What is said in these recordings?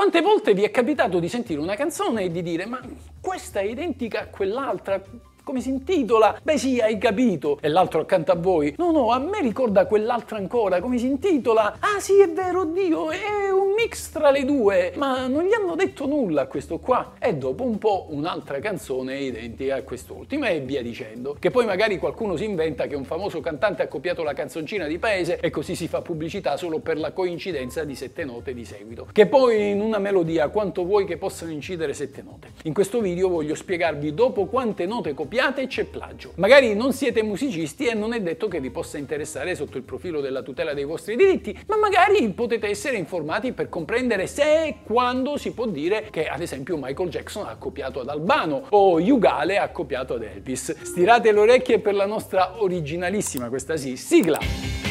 Quante volte vi è capitato di sentire una canzone e di dire ma questa è identica a quell'altra? Come si intitola? Beh sì, hai capito. E l'altro accanto a voi. No, no, a me ricorda quell'altra ancora. Come si intitola? Ah sì, è vero, Dio, è un mix tra le due. Ma non gli hanno detto nulla a questo qua. E dopo un po' un'altra canzone identica a quest'ultima e via dicendo. Che poi magari qualcuno si inventa che un famoso cantante ha copiato la canzoncina di paese e così si fa pubblicità solo per la coincidenza di sette note di seguito. Che poi in una melodia quanto vuoi che possano incidere sette note. In questo video voglio spiegarvi dopo quante note copiate copiate c'è plagio. Magari non siete musicisti e non è detto che vi possa interessare sotto il profilo della tutela dei vostri diritti, ma magari potete essere informati per comprendere se e quando si può dire che ad esempio Michael Jackson ha copiato ad Albano o Yugale ha copiato ad Elvis. Stirate le orecchie per la nostra originalissima, questa sì, sigla!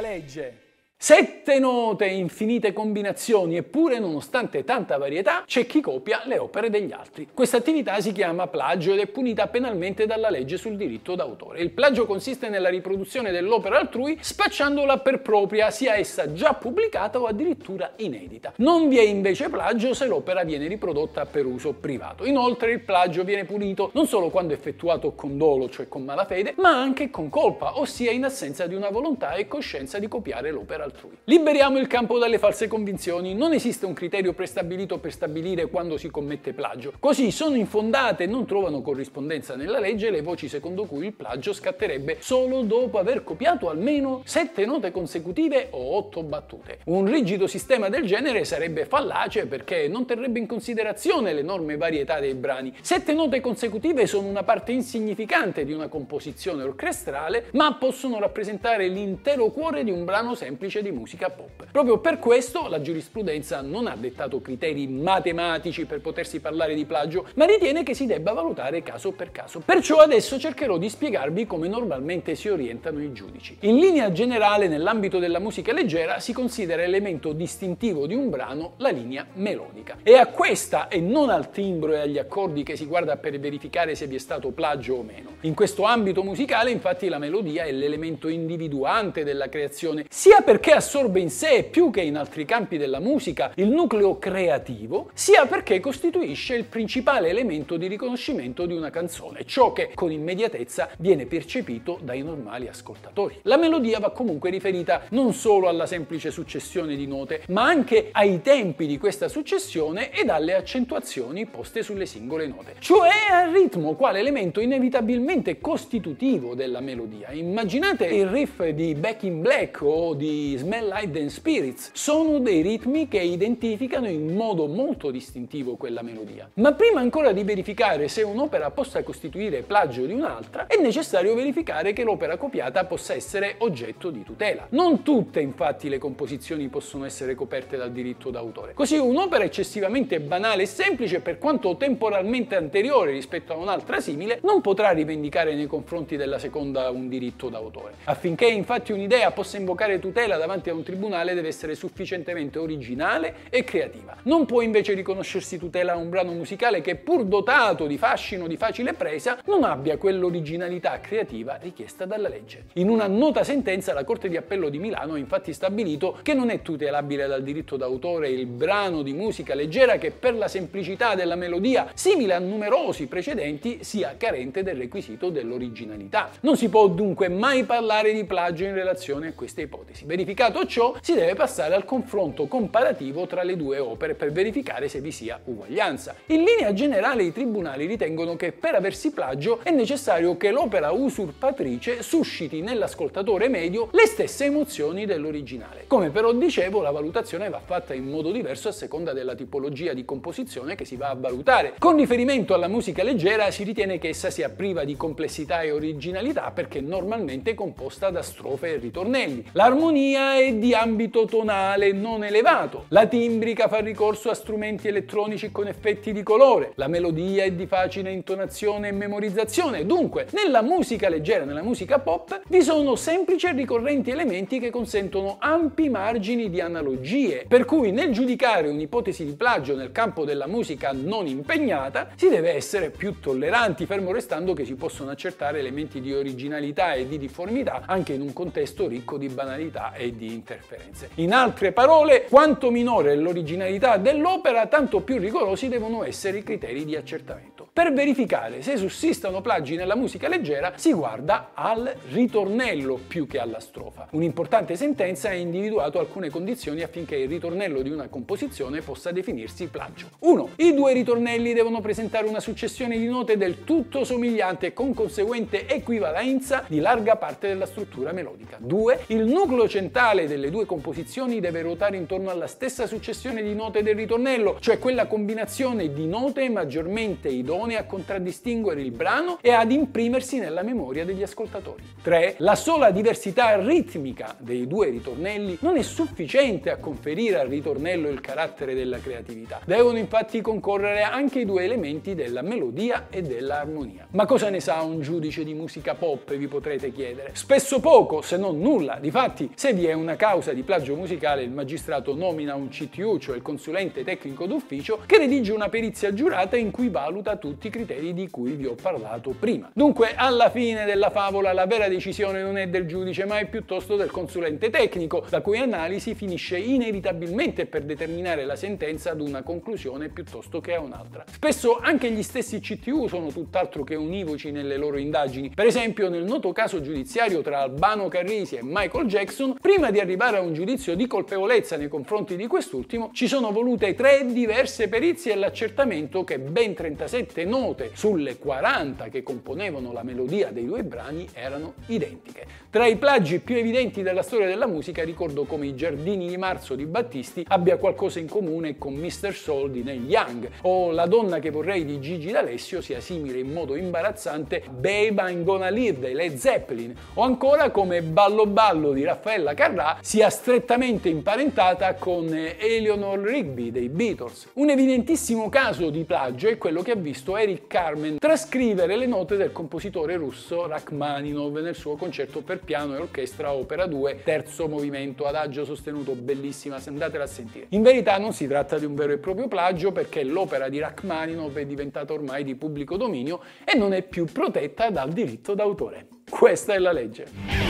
Legge. Sette note, infinite combinazioni, eppure nonostante tanta varietà c'è chi copia le opere degli altri. Questa attività si chiama plagio ed è punita penalmente dalla legge sul diritto d'autore. Il plagio consiste nella riproduzione dell'opera altrui spacciandola per propria, sia essa già pubblicata o addirittura inedita. Non vi è invece plagio se l'opera viene riprodotta per uso privato. Inoltre il plagio viene punito non solo quando effettuato con dolo, cioè con malafede, ma anche con colpa, ossia in assenza di una volontà e coscienza di copiare l'opera altrui. Liberiamo il campo dalle false convinzioni, non esiste un criterio prestabilito per stabilire quando si commette plagio. Così sono infondate e non trovano corrispondenza nella legge le voci secondo cui il plagio scatterebbe solo dopo aver copiato almeno sette note consecutive o otto battute. Un rigido sistema del genere sarebbe fallace perché non terrebbe in considerazione l'enorme varietà dei brani. Sette note consecutive sono una parte insignificante di una composizione orchestrale, ma possono rappresentare l'intero cuore di un brano semplice di musica pop. Proprio per questo la giurisprudenza non ha dettato criteri matematici per potersi parlare di plagio, ma ritiene che si debba valutare caso per caso. Perciò adesso cercherò di spiegarvi come normalmente si orientano i giudici. In linea generale, nell'ambito della musica leggera si considera elemento distintivo di un brano la linea melodica. È a questa e non al timbro e agli accordi che si guarda per verificare se vi è stato plagio o meno. In questo ambito musicale, infatti, la melodia è l'elemento individuante della creazione, sia perché perché assorbe in sé più che in altri campi della musica il nucleo creativo, sia perché costituisce il principale elemento di riconoscimento di una canzone, ciò che con immediatezza viene percepito dai normali ascoltatori. La melodia va comunque riferita non solo alla semplice successione di note, ma anche ai tempi di questa successione ed alle accentuazioni poste sulle singole note, cioè al ritmo quale elemento inevitabilmente costitutivo della melodia. Immaginate il riff di Back in Black o di Smell Like Teen Spirits. Sono dei ritmi che identificano in modo molto distintivo quella melodia. Ma prima ancora di verificare se un'opera possa costituire plagio di un'altra, è necessario verificare che l'opera copiata possa essere oggetto di tutela. Non tutte infatti le composizioni possono essere coperte dal diritto d'autore. Così un'opera eccessivamente banale e semplice, per quanto temporalmente anteriore rispetto a un'altra simile, non potrà rivendicare nei confronti della seconda un diritto d'autore. Affinché infatti un'idea possa invocare tutela da davanti a un tribunale deve essere sufficientemente originale e creativa. Non può invece riconoscersi tutela a un brano musicale che pur dotato di fascino di facile presa non abbia quell'originalità creativa richiesta dalla legge. In una nota sentenza la Corte di Appello di Milano ha infatti stabilito che non è tutelabile dal diritto d'autore il brano di musica leggera che per la semplicità della melodia, simile a numerosi precedenti, sia carente del requisito dell'originalità. Non si può dunque mai parlare di plagio in relazione a questa ipotesi. Verificare Verificato ciò, si deve passare al confronto comparativo tra le due opere per verificare se vi sia uguaglianza. In linea generale i tribunali ritengono che per aversi plagio è necessario che l'opera usurpatrice susciti nell'ascoltatore medio le stesse emozioni dell'originale. Come però dicevo, la valutazione va fatta in modo diverso a seconda della tipologia di composizione che si va a valutare. Con riferimento alla musica leggera si ritiene che essa sia priva di complessità e originalità perché normalmente composta da strofe e ritornelli. L'armonia armonia è di ambito tonale non elevato, la timbrica fa ricorso a strumenti elettronici con effetti di colore, la melodia è di facile intonazione e memorizzazione. Dunque, nella musica leggera, nella musica pop, vi sono semplici e ricorrenti elementi che consentono ampi margini di analogie, per cui nel giudicare un'ipotesi di plagio nel campo della musica non impegnata si deve essere più tolleranti, fermo restando che si possono accertare elementi di originalità e di difformità anche in un contesto ricco di banalità e di interferenze. In altre parole, quanto minore è l'originalità dell'opera, tanto più rigorosi devono essere i criteri di accertamento. Per verificare se sussistano plagi nella musica leggera si guarda al ritornello più che alla strofa. Un'importante sentenza ha individuato alcune condizioni affinché il ritornello di una composizione possa definirsi plagio. 1. I due ritornelli devono presentare una successione di note del tutto somigliante con conseguente equivalenza di larga parte della struttura melodica. 2. Il nucleo centrale delle due composizioni deve ruotare intorno alla stessa successione di note del ritornello, cioè quella combinazione di note maggiormente idonee a contraddistinguere il brano e ad imprimersi nella memoria degli ascoltatori. 3. La sola diversità ritmica dei due ritornelli non è sufficiente a conferire al ritornello il carattere della creatività. Devono infatti concorrere anche i due elementi della melodia e dell'armonia. Ma cosa ne sa un giudice di musica pop, vi potrete chiedere? Spesso poco, se non nulla. Difatti, se vi è una causa di plagio musicale, il magistrato nomina un CTU, cioè il consulente tecnico d'ufficio, che redige una perizia giurata in cui valuta tutti i criteri di cui vi ho parlato prima. Dunque, alla fine della favola, la vera decisione non è del giudice, ma è piuttosto del consulente tecnico, la cui analisi finisce inevitabilmente per determinare la sentenza ad una conclusione piuttosto che a un'altra. Spesso anche gli stessi CTU sono tutt'altro che univoci nelle loro indagini. Per esempio, nel noto caso giudiziario tra Albano Carrisi e Michael Jackson, prima di arrivare a un giudizio di colpevolezza nei confronti di quest'ultimo, ci sono volute tre diverse perizie e l'accertamento che ben 37 note sulle 40 che componevano la melodia dei due brani erano identiche. Tra i plagi più evidenti della storia della musica ricordo come I giardini di marzo di Battisti abbia qualcosa in comune con Mr. Soul di Neil Young o La donna che vorrei di Gigi D'Alessio sia simile in modo imbarazzante Babe I'm Gonna Live dei Led Zeppelin o ancora come Ballo Ballo di Raffaella Carrà sia strettamente imparentata con Eleanor Rigby dei Beatles. Un evidentissimo caso di plagio è quello che ha visto Eric Carmen trascrivere le note del compositore russo Rachmaninov nel suo concerto per piano e orchestra Opera 2, terzo movimento, adagio sostenuto, bellissima, se andatela a sentire. In verità non si tratta di un vero e proprio plagio perché l'opera di Rachmaninov è diventata ormai di pubblico dominio e non è più protetta dal diritto d'autore. Questa è la legge.